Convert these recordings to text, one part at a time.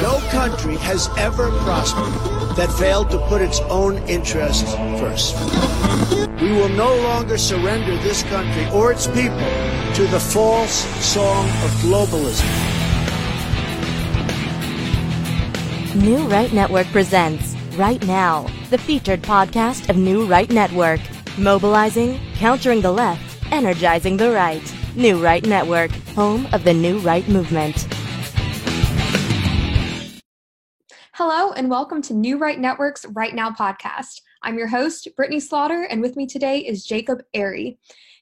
No country has ever prospered that failed to put its own interests first. We will no longer surrender this country or its people to the false song of globalism. New Right Network presents Right Now, the featured podcast of New Right Network. Mobilizing, countering the left, energizing the right. New Right Network, home of the New Right movement. Hello, and welcome to New Right Network's Right Now podcast. I'm your host, Brittany Slaughter, and with me today is Jacob Airey.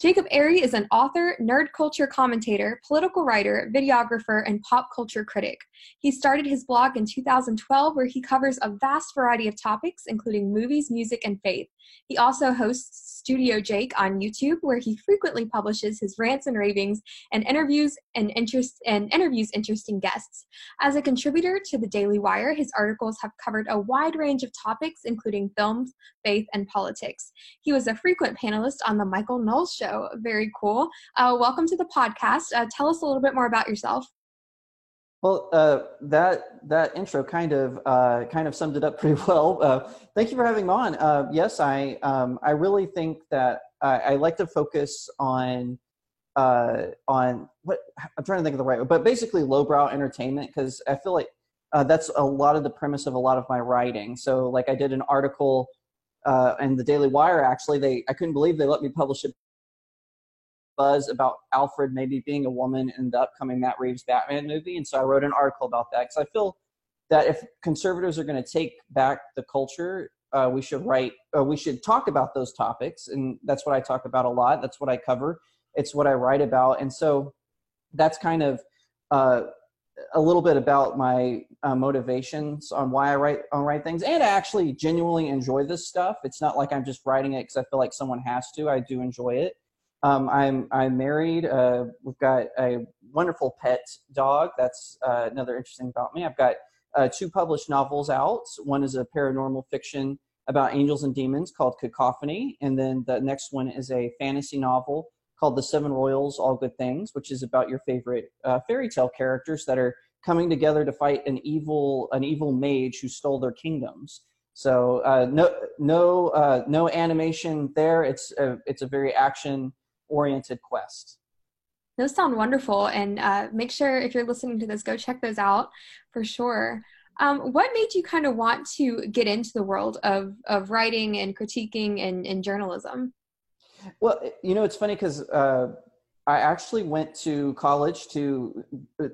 Jacob Airey is an author, nerd culture commentator, political writer, videographer, and pop culture critic. He started his blog in 2012 where he covers a vast variety of topics, including movies, music, and faith. He also hosts Studio Jake on YouTube, where he frequently publishes his rants and ravings and interviews and interest and interviews interesting guests. As a contributor to the Daily Wire, his articles have covered a wide range of topics, including films, faith, and politics. He was a frequent panelist on the Michael Knowles Show. Very cool. Uh, welcome to the podcast. Uh, tell us a little bit more about yourself. Well, uh, that that intro kind of uh, kind of summed it up pretty well. Uh, thank you for having me on. Uh, yes, I um, I really think that I, I like to focus on uh, on what I'm trying to think of the right, but basically lowbrow entertainment because I feel like uh, that's a lot of the premise of a lot of my writing. So, like, I did an article in the Daily Wire. Actually, they I couldn't believe they let me publish it buzz about Alfred maybe being a woman in the upcoming Matt Reeves Batman movie. And so I wrote an article about that because I feel that if conservatives are going to take back the culture, uh, we should write, uh, we should talk about those topics. And that's what I talk about a lot. That's what I cover. It's what I write about. And so that's kind of uh, a little bit about my uh, motivations on why I write on write things, and I actually genuinely enjoy this stuff. It's not like I'm just writing it because I feel like someone has to. I do enjoy it, um, I'm I'm married. Uh, we've got a wonderful pet dog. That's uh, another interesting about me. I've got uh, two published novels out. One is a paranormal fiction about angels and demons called Cacophony, and then the next one is a fantasy novel called The Seven Royals, All Good Things, which is about your favorite uh, fairy tale characters that are coming together to fight an evil an evil mage who stole their kingdoms. So uh, no no uh, no animation there. It's a, it's a very action oriented quest. Those sound wonderful. And uh, make sure if you're listening to this, go check those out for sure. Um, what made you kind of want to get into the world of, of writing and critiquing and, and journalism? Well, you know, it's funny because uh, I actually went to college to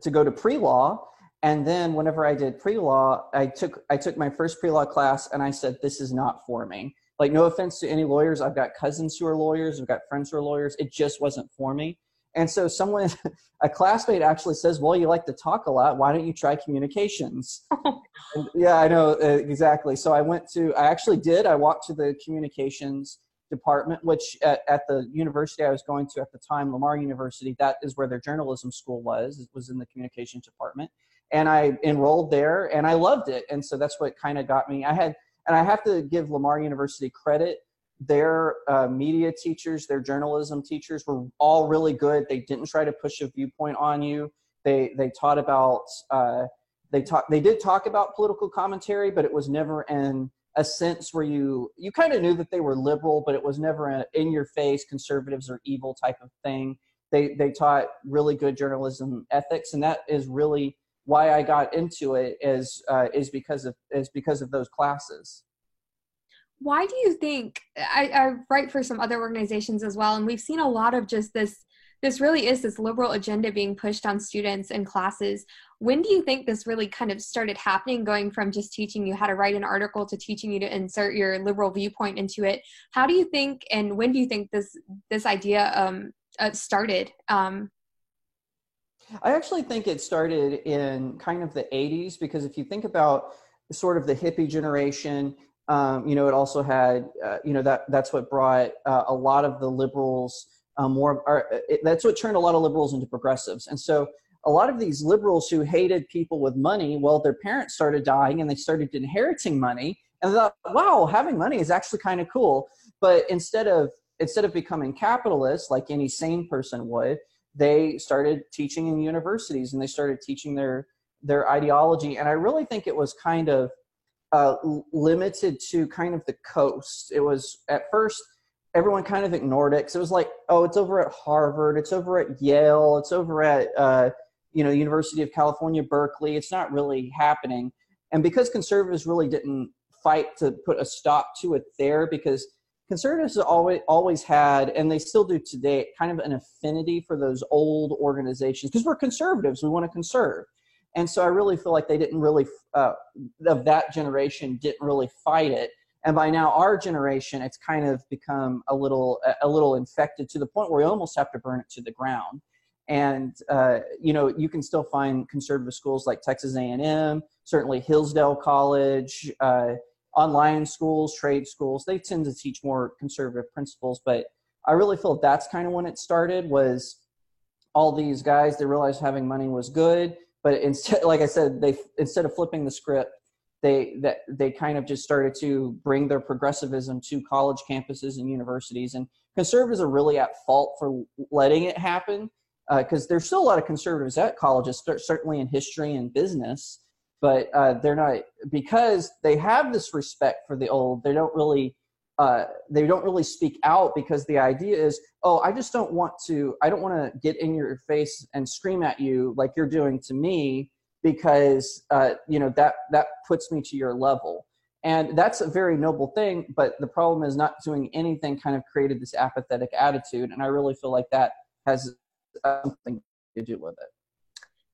to go to pre law, and then whenever I did pre law, I took I took my first pre law class, and I said, "This is not for me." Like no offense to any lawyers i've got cousins who are lawyers i've got friends who are lawyers it just wasn't for me. And so someone a classmate actually says well you like to talk a lot why don't you try communications? And, yeah i know uh, exactly. So i went to i actually did i walked to the communications department which at, at the university i was going to at the time lamar university that is where their journalism school was it was in the communications department. And i enrolled there and i loved it and so that's what kind of got me. I had and I have to give Lamar University credit. Their uh, media teachers, their journalism teachers were all really good. They didn't try to push a viewpoint on you. They they taught about uh, they taught they did talk about political commentary, but it was never in a sense where you you kind of knew that they were liberal, but it was never a in your face conservatives are evil type of thing. They they taught really good journalism ethics, and that is really why I got into it is uh, is because of is because of those classes. Why do you think I, I write for some other organizations as well, and we've seen a lot of just this. This really is this liberal agenda being pushed on students and classes. When do you think this really kind of started happening, going from just teaching you how to write an article to teaching you to insert your liberal viewpoint into it? How do you think, and when do you think this this idea um, uh, started? Um, I actually think it started in kind of the 80s because if you think about sort of the hippie generation, um, you know, it also had, uh, you know, that that's what brought uh, a lot of the liberals um, more, or, it, that's what turned a lot of liberals into progressives. And so a lot of these liberals who hated people with money, well, their parents started dying and they started inheriting money and they thought, wow, having money is actually kind of cool. But instead of instead of becoming capitalists like any sane person would, they started teaching in universities and they started teaching their their ideology. And I really think it was kind of uh, limited to kind of the coast. It was at first everyone kind of ignored it because it was like, oh, it's over at Harvard, it's over at Yale, it's over at uh, you know University of California, Berkeley. It's not really happening. And because conservatives really didn't fight to put a stop to it there, because conservatives always always had, and they still do today, kind of an affinity for those old organizations because we're conservatives. We want to conserve. And so I really feel like they didn't really, uh, of that generation, didn't really fight it and by now our generation it's kind of become a little a little infected to the point where we almost have to burn it to the ground and uh, you know you can still find conservative schools like texas a&m certainly hillsdale college uh, online schools trade schools they tend to teach more conservative principles but i really feel that's kind of when it started was all these guys they realized having money was good but instead like i said they instead of flipping the script they that they kind of just started to bring their progressivism to college campuses and universities and conservatives are really at fault for letting it happen because uh, there's still a lot of conservatives at colleges certainly in history and business but uh, they're not because they have this respect for the old they don't really uh, they don't really speak out because the idea is oh i just don't want to i don't want to get in your face and scream at you like you're doing to me because uh, you know that that puts me to your level. And that's a very noble thing but the problem is not doing anything kind of created this apathetic attitude and i really feel like that has something to do with it.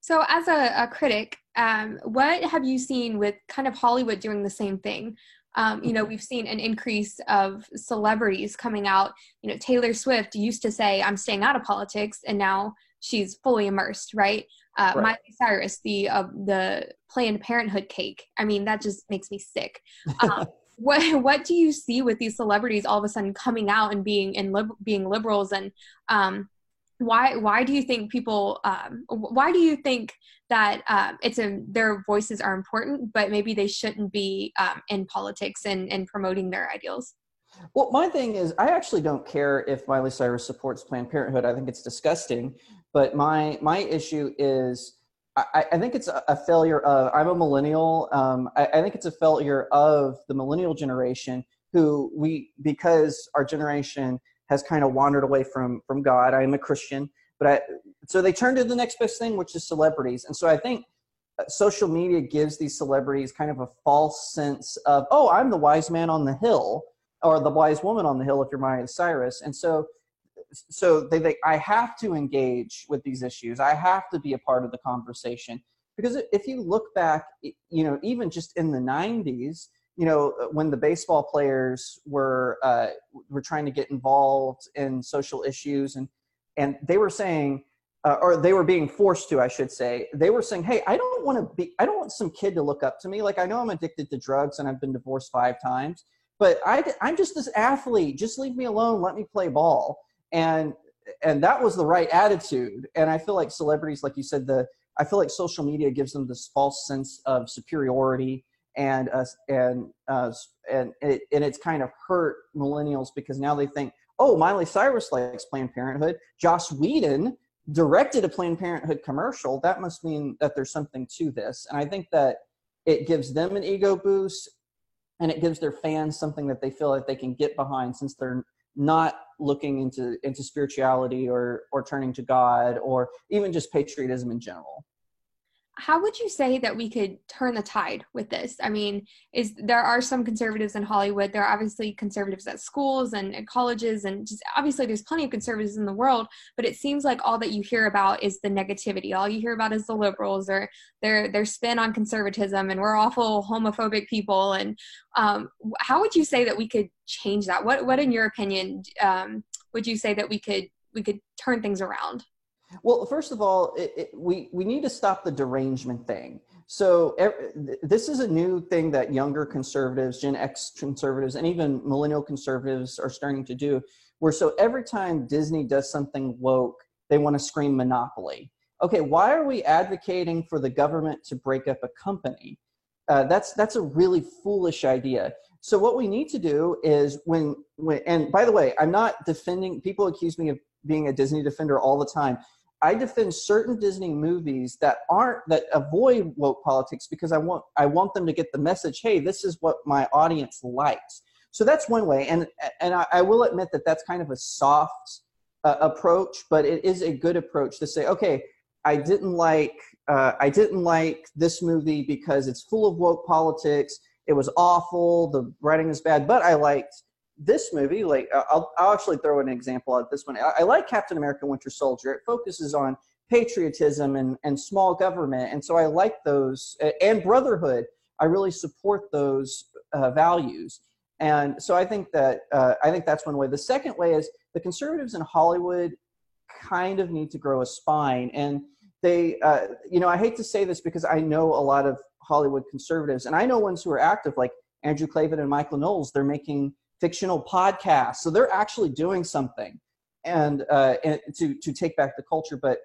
So as a, a critic um, what have you seen with kind of hollywood doing the same thing um, you know we've seen an increase of celebrities coming out you know taylor swift used to say i'm staying out of politics and now she's fully immersed right uh, right. Miley Cyrus, the uh, the Planned Parenthood cake. I mean, that just makes me sick. Um, what what do you see with these celebrities all of a sudden coming out and being and lib- being liberals and um, why why do you think people um, why do you think that uh, it's a their voices are important but maybe they shouldn't be um, in politics and, and promoting their ideals well, my thing is, I actually don't care if Miley Cyrus supports Planned Parenthood. I think it's disgusting. But my my issue is I, I think it's a, failure of I'm a millennial. Um, I, I think it's a failure of the millennial generation who we because our generation has kind of wandered away from from God. I am a Christian, but I so they turn to the next best thing, which is celebrities. And so I think uh, social media gives these celebrities kind of a false sense of oh, I'm the wise man on the hill or the wise woman on the hill if you're Miley Cyrus. And so so they think I have to engage with these issues. I have to be a part of the conversation because if you look back, you know, even just in the '90s, you know, when the baseball players were uh, were trying to get involved in social issues, and and they were saying, uh, or they were being forced to, I should say, they were saying, "Hey, I don't want to be, I don't want some kid to look up to me. Like I know I'm addicted to drugs and I've been divorced five times." But I, I'm just this athlete. Just leave me alone. Let me play ball and and that was the right attitude and i feel like celebrities like you said the i feel like social media gives them this false sense of superiority and uh, and uh, and it, and it's kind of hurt millennials because now they think oh miley cyrus likes planned parenthood. Joss whedon directed a planned parenthood commercial. That must mean that there's something to this. And i think that it gives them an ego boost and it gives their fans something that they feel like they can get behind since they're not looking into into spirituality or or turning to God or even just patriotism in general how would you say that we could turn the tide with this? I mean is there are some conservatives in hollywood there are obviously conservatives at schools and, and, colleges and just obviously there's plenty of conservatives in the world but it seems like all that you hear about is the negativity. All you hear about is the liberals or their their spin on conservatism and we're awful homophobic people and um, how would you say that we could change that? What what in your opinion um, would you say that we could we could turn things around well, first of all, it, it, we we need to stop the derangement thing. So this is a new thing that younger conservatives, Gen X conservatives, and even millennial conservatives are starting to do. Where so every time Disney does something woke, they want to scream monopoly. Okay, why are we advocating for the government to break up a company? Uh, that's that's a really foolish idea. So what we need to do is when when and by the way, I'm not defending. People accuse me of being a Disney defender all the time. I defend certain Disney movies that aren't that avoid woke politics because I want I want them to get the message. Hey, this is what my audience likes. So that's one way, and and I, I will admit that that's kind of a soft uh, approach, but it is a good approach to say, okay, I didn't like uh, I didn't like this movie because it's full of woke politics. It was awful. The writing is bad, but I liked this movie, like I'll, I'll actually throw an example out this one. I, I like Captain America: Winter Soldier. It focuses on patriotism and, and small government, and so I like those and brotherhood. I really support those uh, values, and so I think that uh, I think that's one way. The second way is the conservatives in Hollywood kind of need to grow a spine, and they, uh, you know, I hate to say this because I know a lot of Hollywood conservatives, and I know ones who are active, like Andrew Klavan and Michael Knowles. They're making fictional podcasts. So they're actually doing something and, uh, and to, to take back the culture. But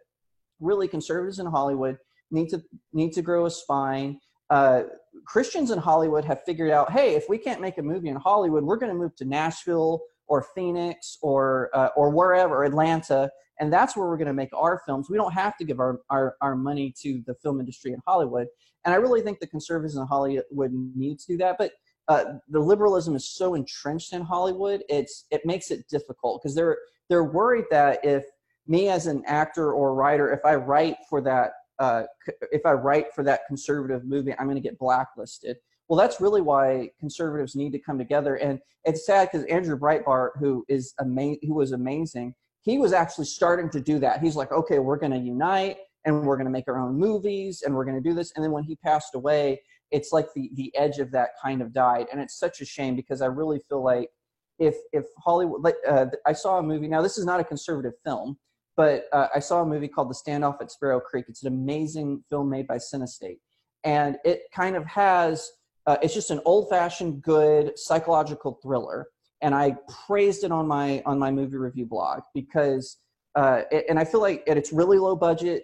really, conservatives in Hollywood need to need to grow a spine. Uh, Christians in Hollywood have figured out, hey, if we can't make a movie in Hollywood, we're going to move to Nashville or Phoenix or uh, or wherever, Atlanta, and that's where we're going to make our films. We don't have to give our, our, our money to the film industry in Hollywood. And I really think the conservatives in Hollywood need to do that. But uh, the liberalism is so entrenched in Hollywood, it's it makes it difficult because they're they're worried that if me as an actor or writer, if I write for that uh, if I write for that conservative movie, I'm going to get blacklisted. Well, that's really why conservatives need to come together, and it's sad because Andrew Breitbart, who is ama- who was amazing, he was actually starting to do that. He's like, okay, we're going to unite and we're going to make our own movies and we're going to do this. And then when he passed away, it's like the the edge of that kind of died, and it's such a shame because I really feel like if if Hollywood, like uh, I saw a movie. Now this is not a conservative film, but uh, I saw a movie called The Standoff at Sparrow Creek. It's an amazing film made by Cinestate, and it kind of has. Uh, it's just an old-fashioned, good psychological thriller, and I praised it on my on my movie review blog because, uh, it, and I feel like it's really low budget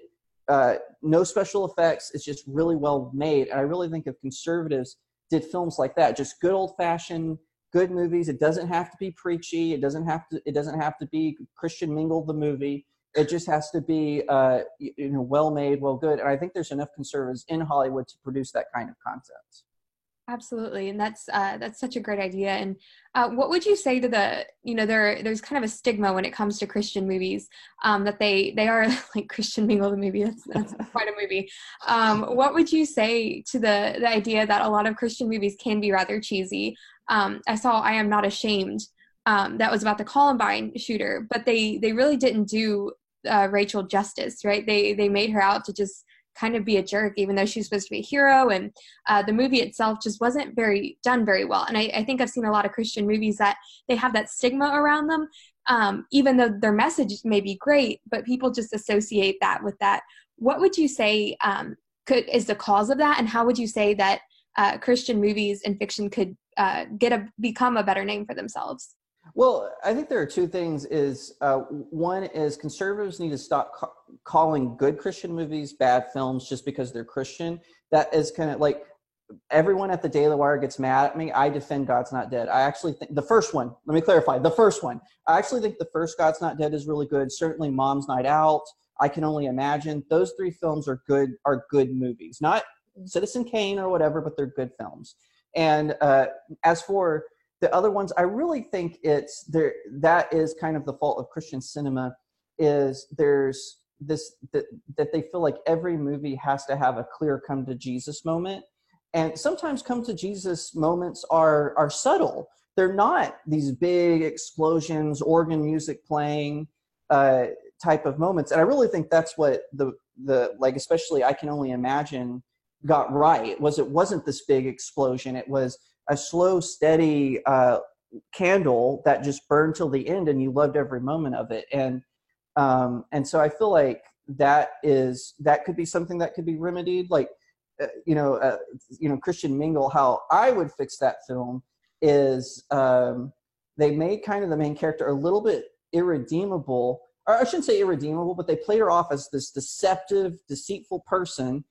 uh, no special effects. It's just really well made. And I really think if conservatives did films like that, just good old fashioned good movies. It doesn't have to be preachy. It doesn't have to. It doesn't have to be Christian mingled the movie. It just has to be uh, you know well made, well good. And I think there's enough conservatives in Hollywood to produce that kind of content. Absolutely, and that's uh, that's such a great idea. And uh, what would you say to the you know there there's kind of a stigma when it comes to Christian movies um, that they they are like Christian Mingle the movie that's that's quite a movie. Um, what would you say to the the idea that a lot of Christian movies can be rather cheesy? Um, I saw I am not ashamed um, that was about the Columbine shooter, but they they really didn't do uh, Rachel justice, right? They they made her out to just kind of be a jerk, even though she's supposed to be a hero. And uh, the movie itself just wasn't very done very well. And I, I, think I've seen a lot of Christian movies that they have that stigma around them, um, even though their message may be great, but people just associate that with that. What would you say um, could is the cause of that, and how would you say that uh, Christian movies and fiction could uh, get a become a better name for themselves? Well, I think there are two things. Is uh, one is conservatives need to stop ca- calling good Christian movies bad films just because they're Christian. That is kind of like everyone at the Daily Wire gets mad at me. I defend God's Not Dead. I actually think the first one. Let me clarify. The first one. I actually think the first God's Not Dead is really good. Certainly, Mom's Night Out. I can only imagine those three films are good. Are good movies. Not Citizen Kane or whatever, but they're good films. And uh, as for the other ones i really think it's there that is kind of the fault of christian cinema is there's this that, that they feel like every movie has to have a clear come to jesus moment. And sometimes come to jesus moments are are subtle. They're not these big explosions organ music playing uh, type of moments. And i really think that's what the the like especially i can only imagine got right was it wasn't this big explosion. It was a slow, steady uh, candle that just burned till the end, and you loved every moment of it. And um, and so I feel like that is that could be something that could be remedied. Like uh, you know, uh, you know, Christian Mingle. How I would fix that film is um, they made kind of the main character a little bit irredeemable. Or I shouldn't say irredeemable, but they played her off as this deceptive, deceitful person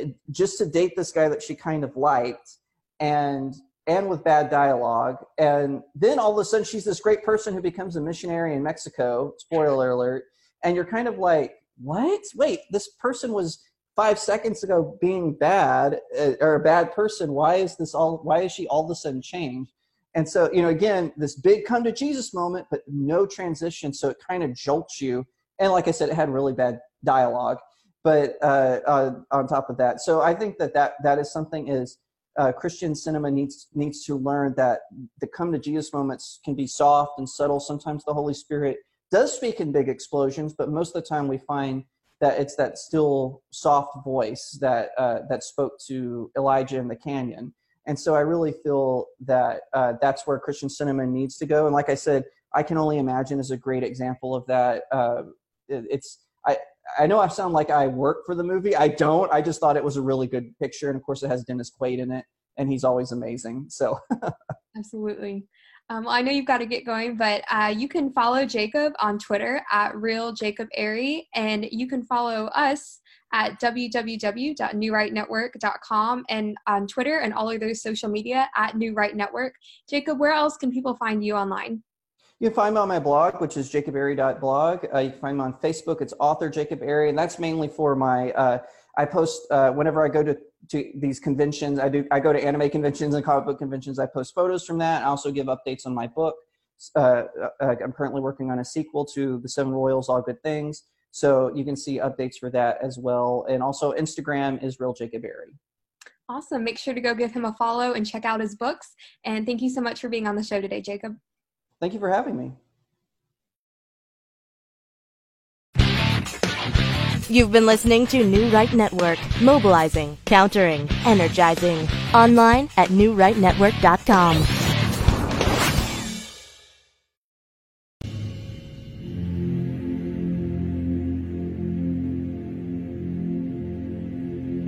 uh, just to date this guy that she kind of liked. And and with bad dialogue. And then all of a sudden, she's this great person who becomes a missionary in Mexico. Spoiler alert. And you're kind of like, what? Wait, this person was five seconds ago being bad uh, or a bad person. Why is this all? Why is she all of a sudden changed? And so, you know, again, this big come to Jesus moment, but no transition. So it kind of jolts you. And like I said, it had really bad dialogue. But uh, uh, on top of that, so I think that that, that is something is uh, Christian cinema needs needs to learn that the come to Jesus moments can be soft and subtle. Sometimes the Holy Spirit does speak in big explosions, but most of the time we find that it's that still soft voice that uh, that spoke to Elijah in the canyon. And so I really feel that uh, that's where Christian cinema needs to go. And like I said, I can only imagine is a great example of that. Uh, it, it's I I know I sound like I work for the movie. I don't. I just thought it was a really good picture, and of course, it has Dennis Quaid in it, and he's always amazing. So absolutely. Um, well, I know you've got to get going, but uh, you can follow Jacob on Twitter at real Jacob Airey, and you can follow us at www.newrightnetwork.com and on Twitter and all of those social media at New Right Network. Jacob, where else can people find you online? You can find me on my blog, which is jacobairey.blog. Uh, you can find me on Facebook. It's author Jacob Airey, and that's mainly for my. Uh, I post uh, whenever I go to, to these conventions. I do. I go to anime conventions and comic book conventions. I post photos from that. I also give updates on my book. Uh, uh, I'm currently working on a sequel to The Seven Royals, All Good Things. So you can see updates for that as well. And also Instagram is Real Jacob Airey. Awesome. Make sure to go give him a follow and check out his books. And thank you so much for being on the show today, Jacob. Thank you for having me. You've been listening to New Right Network, mobilizing, countering, energizing. Online at newrightnetwork.com.